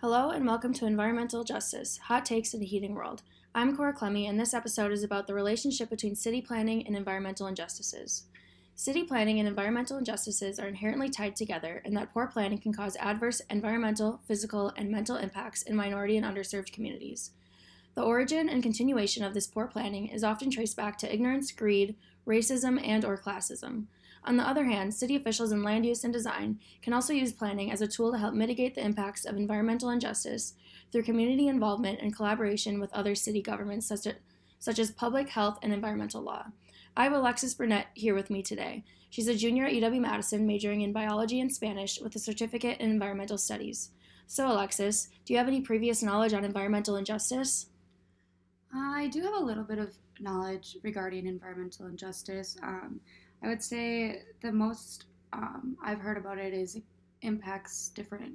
Hello and welcome to Environmental Justice Hot Takes in a Heating World. I'm Cora Klemme, and this episode is about the relationship between city planning and environmental injustices. City planning and environmental injustices are inherently tied together, and that poor planning can cause adverse environmental, physical, and mental impacts in minority and underserved communities. The origin and continuation of this poor planning is often traced back to ignorance, greed, racism, and or classism. On the other hand, city officials in land use and design can also use planning as a tool to help mitigate the impacts of environmental injustice through community involvement and collaboration with other city governments, such as, public health and environmental law. I have Alexis Burnett here with me today. She's a junior at UW Madison, majoring in biology and Spanish with a certificate in environmental studies. So, Alexis, do you have any previous knowledge on environmental injustice? I do have a little bit of knowledge regarding environmental injustice. Um, I would say the most um, I've heard about it is it impacts different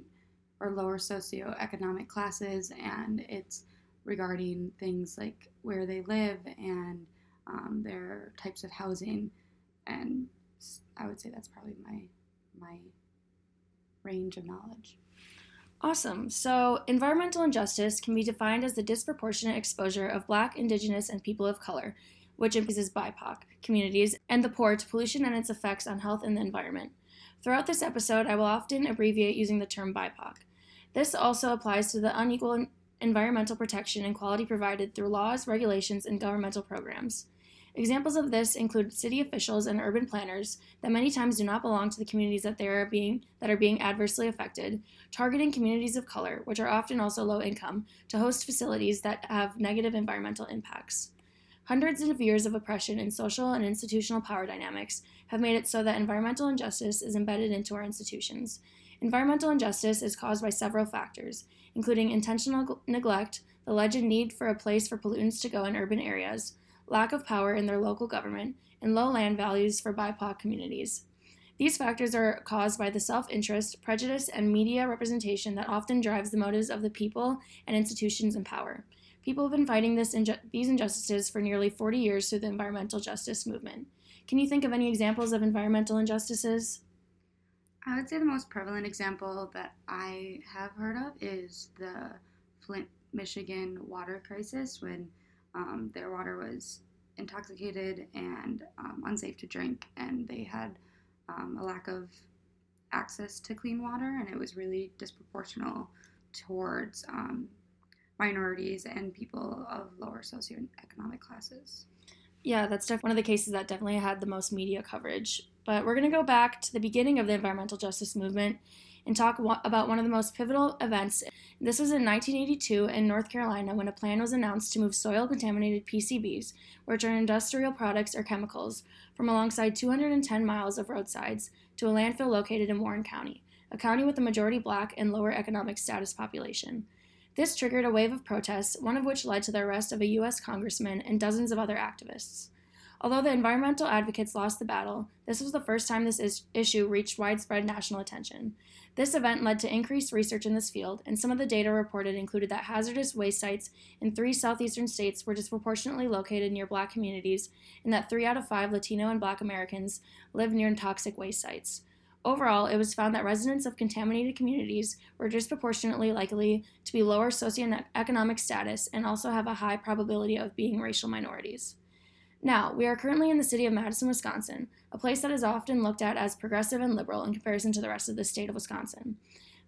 or lower socioeconomic classes, and it's regarding things like where they live and um, their types of housing. And I would say that's probably my my range of knowledge. Awesome. So, environmental injustice can be defined as the disproportionate exposure of Black, Indigenous, and people of color which emphasizes BIPOC communities, and the poor to pollution and its effects on health and the environment. Throughout this episode, I will often abbreviate using the term BIPOC. This also applies to the unequal environmental protection and quality provided through laws, regulations, and governmental programs. Examples of this include city officials and urban planners that many times do not belong to the communities that they are being that are being adversely affected, targeting communities of color, which are often also low income, to host facilities that have negative environmental impacts. Hundreds of years of oppression and social and institutional power dynamics have made it so that environmental injustice is embedded into our institutions. Environmental injustice is caused by several factors, including intentional neglect, the alleged need for a place for pollutants to go in urban areas, lack of power in their local government, and low land values for BIPOC communities. These factors are caused by the self interest, prejudice, and media representation that often drives the motives of the people and institutions in power. People have been fighting inju- these injustices for nearly 40 years through the environmental justice movement. Can you think of any examples of environmental injustices? I would say the most prevalent example that I have heard of is the Flint, Michigan water crisis when um, their water was intoxicated and um, unsafe to drink, and they had um, a lack of access to clean water, and it was really disproportional towards um, minorities and people of lower socioeconomic classes. Yeah, that's definitely one of the cases that definitely had the most media coverage. But we're going to go back to the beginning of the environmental justice movement and talk about one of the most pivotal events. This was in 1982 in North Carolina when a plan was announced to move soil contaminated PCBs, which are industrial products or chemicals, from alongside 210 miles of roadsides to a landfill located in Warren County, a county with a majority black and lower economic status population. This triggered a wave of protests, one of which led to the arrest of a U.S. congressman and dozens of other activists. Although the environmental advocates lost the battle, this was the first time this is- issue reached widespread national attention. This event led to increased research in this field, and some of the data reported included that hazardous waste sites in three southeastern states were disproportionately located near black communities, and that three out of five Latino and black Americans live near toxic waste sites. Overall, it was found that residents of contaminated communities were disproportionately likely to be lower socioeconomic status and also have a high probability of being racial minorities. Now, we are currently in the city of Madison, Wisconsin, a place that is often looked at as progressive and liberal in comparison to the rest of the state of Wisconsin.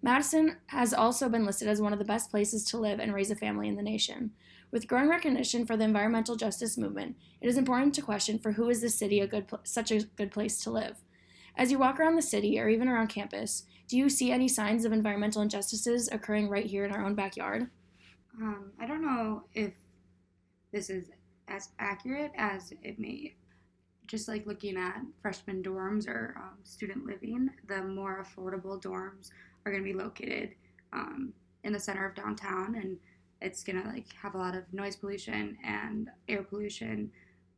Madison has also been listed as one of the best places to live and raise a family in the nation. With growing recognition for the environmental justice movement, it is important to question for who is this city a good such a good place to live. As you walk around the city or even around campus, do you see any signs of environmental injustices occurring right here in our own backyard? Um, I don't know if this is as accurate as it may. Just like looking at freshman dorms or um, student living, the more affordable dorms are going to be located um, in the center of downtown, and it's going to like have a lot of noise pollution and air pollution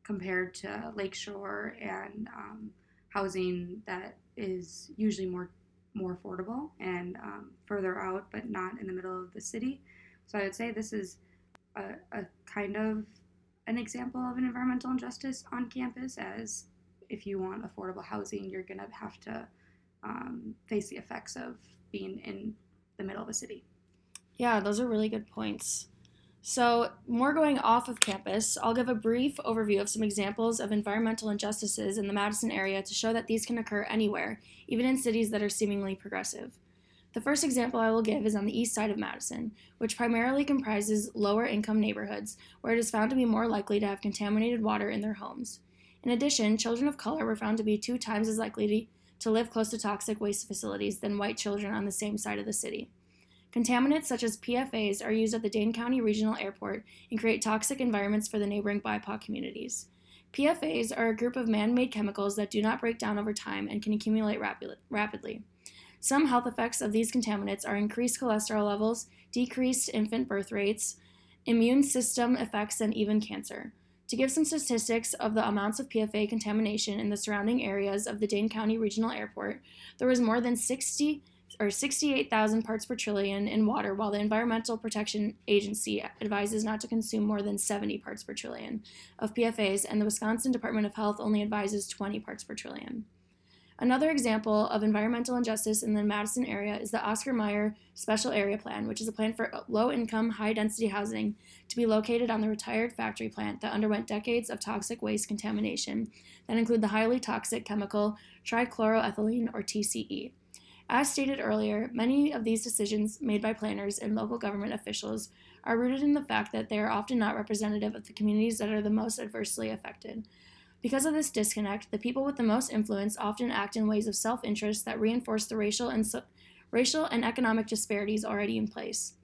compared to Lakeshore and um, housing that is usually more more affordable and um, further out, but not in the middle of the city. So I would say this is a, a kind of an example of an environmental injustice on campus. As if you want affordable housing, you're going to have to um, face the effects of being in the middle of a city. Yeah, those are really good points. So, more going off of campus, I'll give a brief overview of some examples of environmental injustices in the Madison area to show that these can occur anywhere, even in cities that are seemingly progressive. The first example I will give is on the east side of Madison, which primarily comprises lower income neighborhoods where it is found to be more likely to have contaminated water in their homes. In addition, children of color were found to be two times as likely to, live close to toxic waste facilities than white children on the same side of the city. Contaminants such as PFAs are used at the Dane County Regional Airport and create toxic environments for the neighboring BIPOC communities. PFAs are a group of man made chemicals that do not break down over time and can accumulate rapidly. Some health effects of these contaminants are increased cholesterol levels, decreased infant birth rates, immune system effects, and even cancer. To give some statistics of the amounts of PFA contamination in the surrounding areas of the Dane County Regional Airport, there was more than 60 or 68,000 parts per trillion in water, while the Environmental Protection Agency advises not to consume more than 70 parts per trillion of PFAS, and the Wisconsin Department of Health only advises 20 parts per trillion. Another example of environmental injustice in the Madison area is the Oscar Mayer Special Area Plan, which is a plan for low income, high density housing to be located on the retired factory plant that underwent decades of toxic waste contamination that include the highly toxic chemical trichloroethylene or TCE. As stated earlier, many of these decisions made by planners and local government officials are rooted in the fact that they are often not representative of the communities that are the most adversely affected. Because of this disconnect, the people with the most influence often act in ways of self interest that reinforce the racial and, so- racial and economic disparities already in place.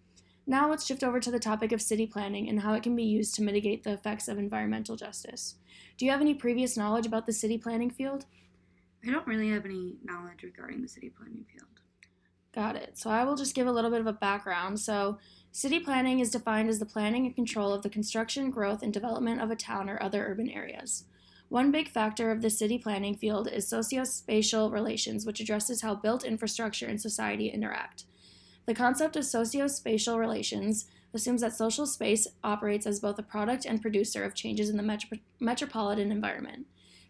Now let's shift over to the topic of city planning and how it can be used to mitigate the effects of environmental justice. Do you have any previous knowledge about the city planning field? I don't really have any knowledge regarding the city planning field. Got it. So I will just give a little bit of a background. So, city planning is defined as the planning and control of the construction, growth, and development of a town or other urban areas. One big factor of the city planning field is sociospatial relations, which addresses how built infrastructure and society interact. The concept of sociospatial relations assumes that social space operates as both a product and producer of changes in the metro- metropolitan environment.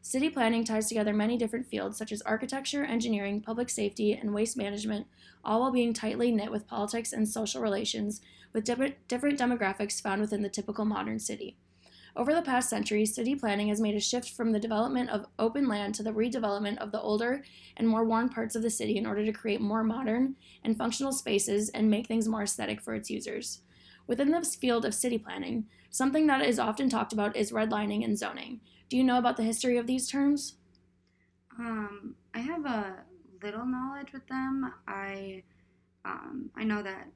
City planning ties together many different fields such as architecture, engineering, public safety, and waste management, all while being tightly knit with politics and social relations with different, different demographics found within the typical modern city. Over the past century, city planning has made a shift from the development of open land to the redevelopment of the older and more worn parts of the city in order to create more modern and functional spaces and make things more aesthetic for its users. Within this field of city planning, something that is often talked about is redlining and zoning, do you know about the history of these terms? Um, I have a little knowledge with them. I um, I know that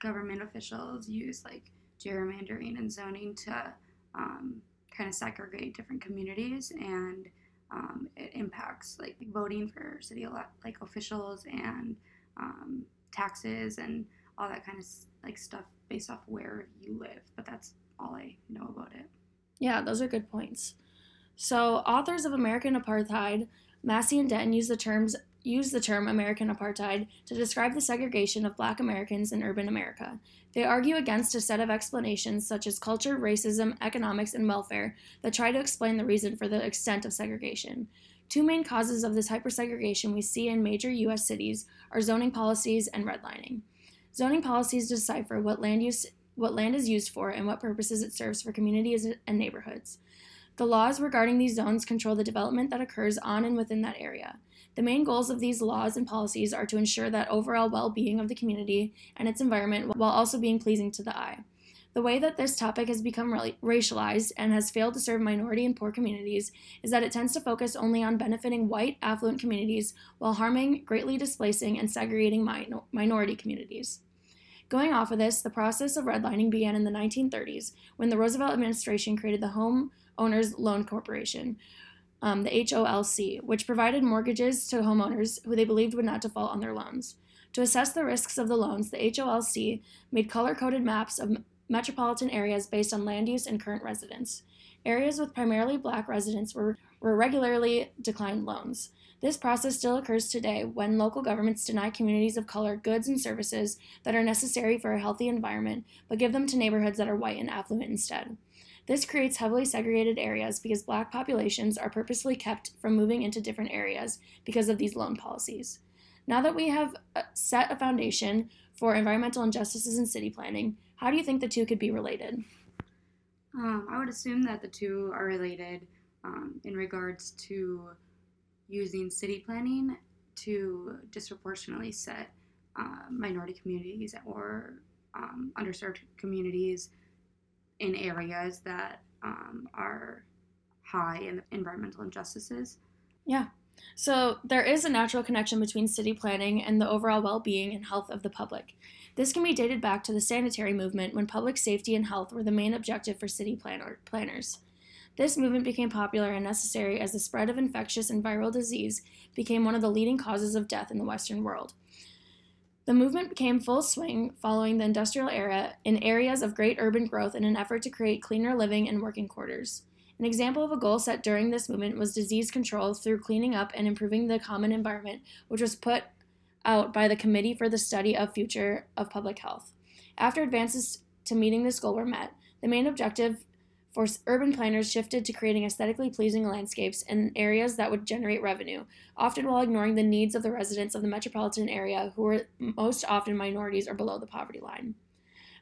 government officials use like gerrymandering and zoning to um, kind of segregate different communities, and um, it impacts like voting for city like officials and um, taxes and all that kind of like stuff based off where you live. But that's all I know about it. Yeah, those are good points. So, authors of American Apartheid, Massey and Denton use the terms use the term American apartheid to describe the segregation of black Americans in urban America. They argue against a set of explanations such as culture, racism, economics, and welfare that try to explain the reason for the extent of segregation. Two main causes of this hypersegregation we see in major U.S. cities are zoning policies and redlining. Zoning policies decipher what land use what land is used for, and what purposes it serves for communities and neighborhoods. The laws regarding these zones control the development that occurs on and within that area. The main goals of these laws and policies are to ensure that overall well being of the community and its environment while also being pleasing to the eye. The way that this topic has become racialized and has failed to serve minority and poor communities is that it tends to focus only on benefiting white, affluent communities while harming, greatly displacing, and segregating minority communities. Going off of this, the process of redlining began in the 1930s when the Roosevelt administration created the Home Owners Loan Corporation, um, the HOLC, which provided mortgages to homeowners who they believed would not default on their loans. To assess the risks of the loans, the HOLC made color coded maps of metropolitan areas based on land use and current residents. Areas with primarily black residents were, were regularly declined loans. This process still occurs today when local governments deny communities of color goods and services that are necessary for a healthy environment, but give them to neighborhoods that are white and affluent instead. This creates heavily segregated areas because black populations are purposely kept from moving into different areas because of these loan policies. Now that we have uh, set a foundation for environmental injustices in city planning, how do you think the two could be related? Um, I would assume that the two are related um, in regards to using city planning to disproportionately set uh, minority communities or um, underserved communities in areas that um, are high in environmental injustices. Yeah. So there is a natural connection between city planning and the overall well being and health of the public. This can be dated back to the sanitary movement when public safety and health were the main objective for city planner- planners. This movement became popular and necessary as the spread of infectious and viral disease became one of the leading causes of death in the Western world. The movement became full swing following the industrial era in areas of great urban growth in an effort to create cleaner living and working quarters. An example of a goal set during this movement was disease control through cleaning up and improving the common environment, which was put out by the Committee for the Study of Future of Public Health. After advances to meeting this goal were met, the main objective for urban planners shifted to creating aesthetically pleasing landscapes in areas that would generate revenue, often while ignoring the needs of the residents of the metropolitan area who were most often minorities or below the poverty line.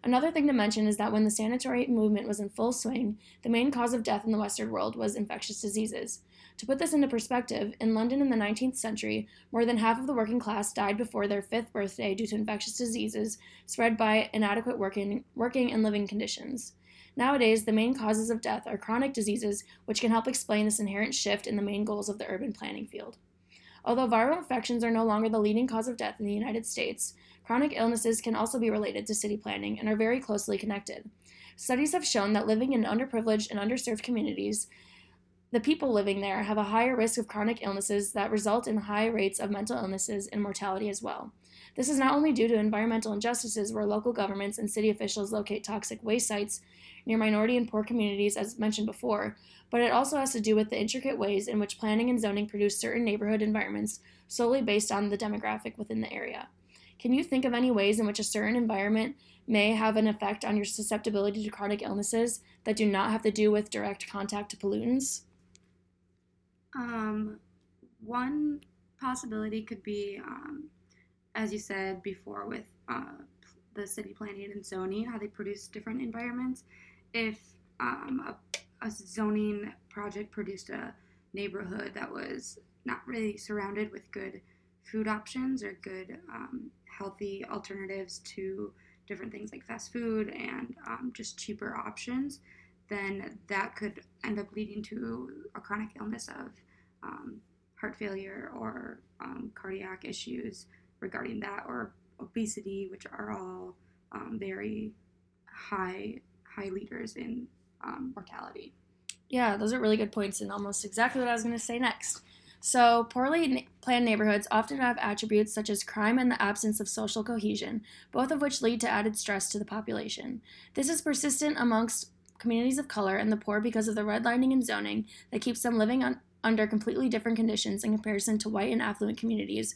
Another thing to mention is that when the sanitary movement was in full swing, the main cause of death in the Western world was infectious diseases. To put this into perspective, in London in the 19th century, more than half of the working class died before their fifth birthday due to infectious diseases spread by inadequate working, working and living conditions. Nowadays, the main causes of death are chronic diseases, which can help explain this inherent shift in the main goals of the urban planning field. Although viral infections are no longer the leading cause of death in the United States, chronic illnesses can also be related to city planning and are very closely connected. Studies have shown that living in underprivileged and underserved communities, the people living there have a higher risk of chronic illnesses that result in high rates of mental illnesses and mortality as well. This is not only due to environmental injustices where local governments and city officials locate toxic waste sites near minority and poor communities, as mentioned before, but it also has to do with the intricate ways in which planning and zoning produce certain neighborhood environments solely based on the demographic within the area. Can you think of any ways in which a certain environment may have an effect on your susceptibility to chronic illnesses that do not have to do with direct contact to pollutants? Um, one possibility could be, um, as you said before, with uh, the city planning and zoning, how they produce different environments. If um, a, a, zoning project produced a neighborhood that was not really surrounded with good food options or good um, healthy alternatives to different things like fast food and um, just cheaper options, then that could end up leading to a chronic illness of um, heart failure or um, cardiac issues regarding that, or obesity, which are all um, very high high leaders in um, mortality. Yeah, those are really good points and almost exactly what I was going to say next. So, poorly planned neighborhoods often have attributes such as crime and the absence of social cohesion, both of which lead to added stress to the population. This is persistent amongst communities of color and the poor because of the redlining and zoning that keeps them living on, under completely different conditions in comparison to white and affluent communities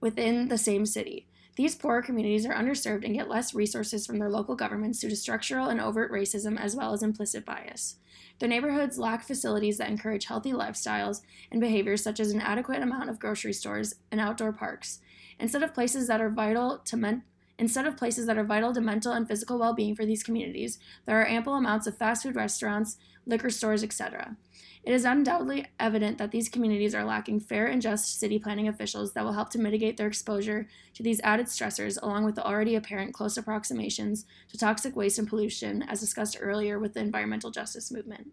within the same city. These poorer communities are underserved and get less resources from their local governments due to structural and overt racism as well as implicit bias. Their neighborhoods lack facilities that encourage healthy lifestyles and behaviors such as an adequate amount of grocery stores and outdoor parks. Instead of places that are vital to men- Instead of places that are vital to mental and physical well being for these communities, there are ample amounts of fast food restaurants, liquor stores, etc. It is undoubtedly evident that these communities are lacking fair and just city planning officials that will help to mitigate their exposure to these added stressors, along with the already apparent close approximations to toxic waste and pollution, as discussed earlier with the environmental justice movement.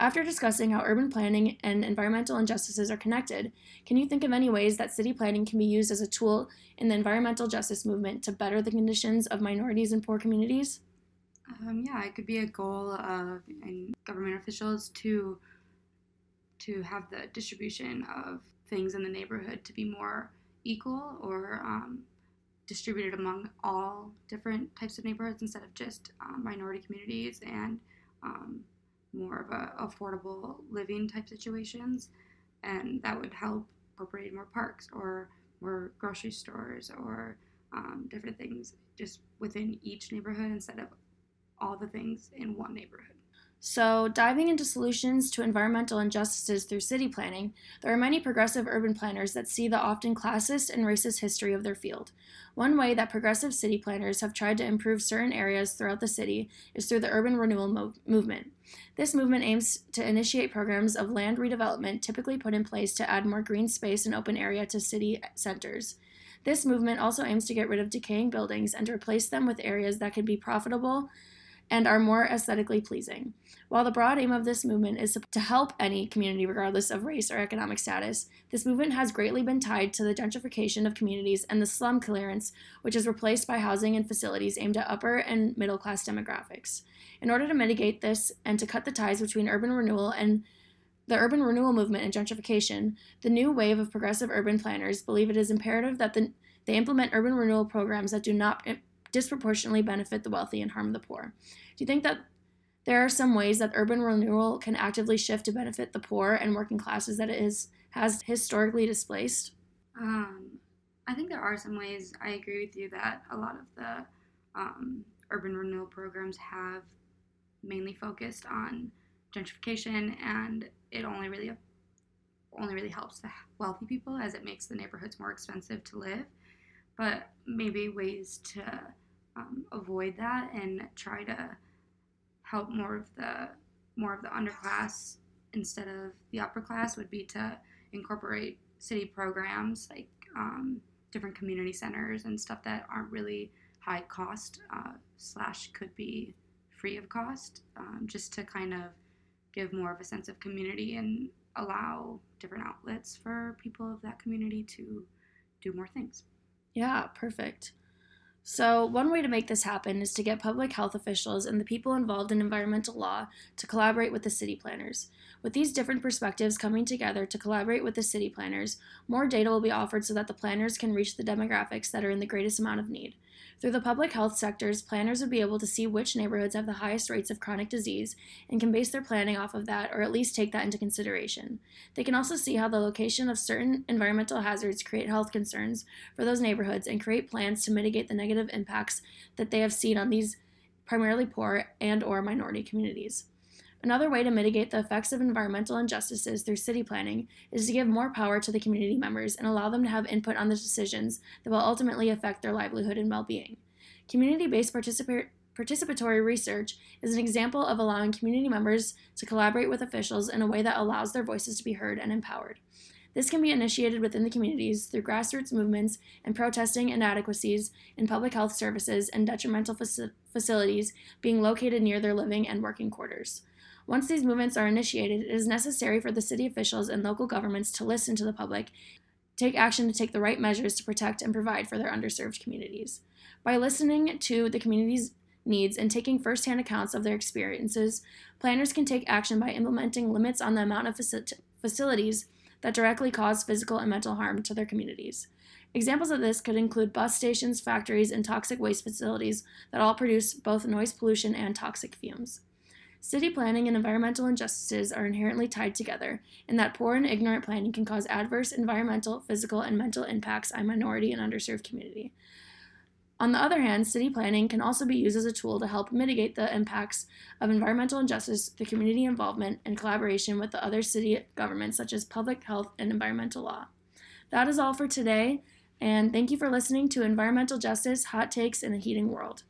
After discussing how urban planning and environmental injustices are connected, can you think of any ways that city planning can be used as a tool in the environmental justice movement to better the conditions of minorities and poor communities? Um, yeah, it could be a goal of government officials to to have the distribution of things in the neighborhood to be more equal or um, distributed among all different types of neighborhoods instead of just um, minority communities and um, more of a affordable living type situations and that would help incorporate more parks or more grocery stores or um, different things just within each neighborhood instead of all the things in one neighborhood So, diving into solutions to environmental injustices through city planning, there are many progressive urban planners that see the often classist and racist history of their field. One way that progressive city planners have tried to improve certain areas throughout the city is through the urban renewal mo- movement. This movement aims to initiate programs of land redevelopment typically put in place to add more green space and open area to city centers. This movement also aims to get rid of decaying buildings and to replace them with areas that can be profitable and are more aesthetically pleasing. While the broad aim of this movement is to help any community regardless of race or economic status, this movement has greatly been tied to the gentrification of communities and the slum clearance, which is replaced by housing and facilities aimed at upper and middle class demographics. In order to mitigate this and to cut the ties between urban renewal and the urban renewal movement and gentrification, the new wave of progressive urban planners believe it is imperative that the, they implement urban renewal programs that do not disproportionately benefit the wealthy and harm the poor. Do you think that there are some ways that urban renewal can actively shift to benefit the poor and working classes that it is has historically displaced? Um, I think there are some ways. I agree with you that a lot of the um, urban renewal programs have mainly focused on gentrification, and it only really only really helps the wealthy people as it makes the neighborhoods more expensive to live. But maybe ways to um, avoid that and try to help more of the more of the underclass instead of the upper class would be to incorporate city programs like um, different community centers and stuff that aren't really high cost uh, slash could be free of cost um, just to kind of give more of a sense of community and allow different outlets for people of that community to do more things. Yeah perfect so, one way to make this happen is to get public health officials and the people involved in environmental law to collaborate with the city planners. With these different perspectives coming together to collaborate with the city planners, more data will be offered so that the planners can reach the demographics that are in the greatest amount of need. Through the public health sectors, planners would be able to see which neighborhoods have the highest rates of chronic disease and can base their planning off of that or at least take that into consideration. They can also see how the location of certain environmental hazards create health concerns for those neighborhoods and create plans to mitigate the negative impacts that they have seen on these primarily poor and or minority communities. Another way to mitigate the effects of environmental injustices through city planning is to give more power to the community members and allow them to have input on the decisions that will ultimately affect their livelihood and well being. Community based participatory research is an example of allowing community members to collaborate with officials in a way that allows their voices to be heard and empowered. This can be initiated within the communities through grassroots movements and protesting inadequacies in public health services and detrimental faci- facilities being located near their living and working quarters. Once these movements are initiated, it is necessary for the city officials and local governments to listen to the public, take action to take the right measures to protect and provide for their underserved communities. By listening to the community's needs and taking firsthand accounts of their experiences, planners can take action by implementing limits on the amount of faci- facilities that directly cause physical and mental harm to their communities. Examples of this could include bus stations, factories, and toxic waste facilities that all produce both noise pollution and toxic fumes. City planning and environmental injustices are inherently tied together, in that poor and ignorant planning can cause adverse environmental, physical, and mental impacts on minority and underserved community. On the other hand, city planning can also be used as a tool to help mitigate the impacts of environmental injustice through community involvement and collaboration with the other city governments, such as public health and environmental law. That is all for today, and thank you for listening to Environmental Justice Hot Takes in a Heating World.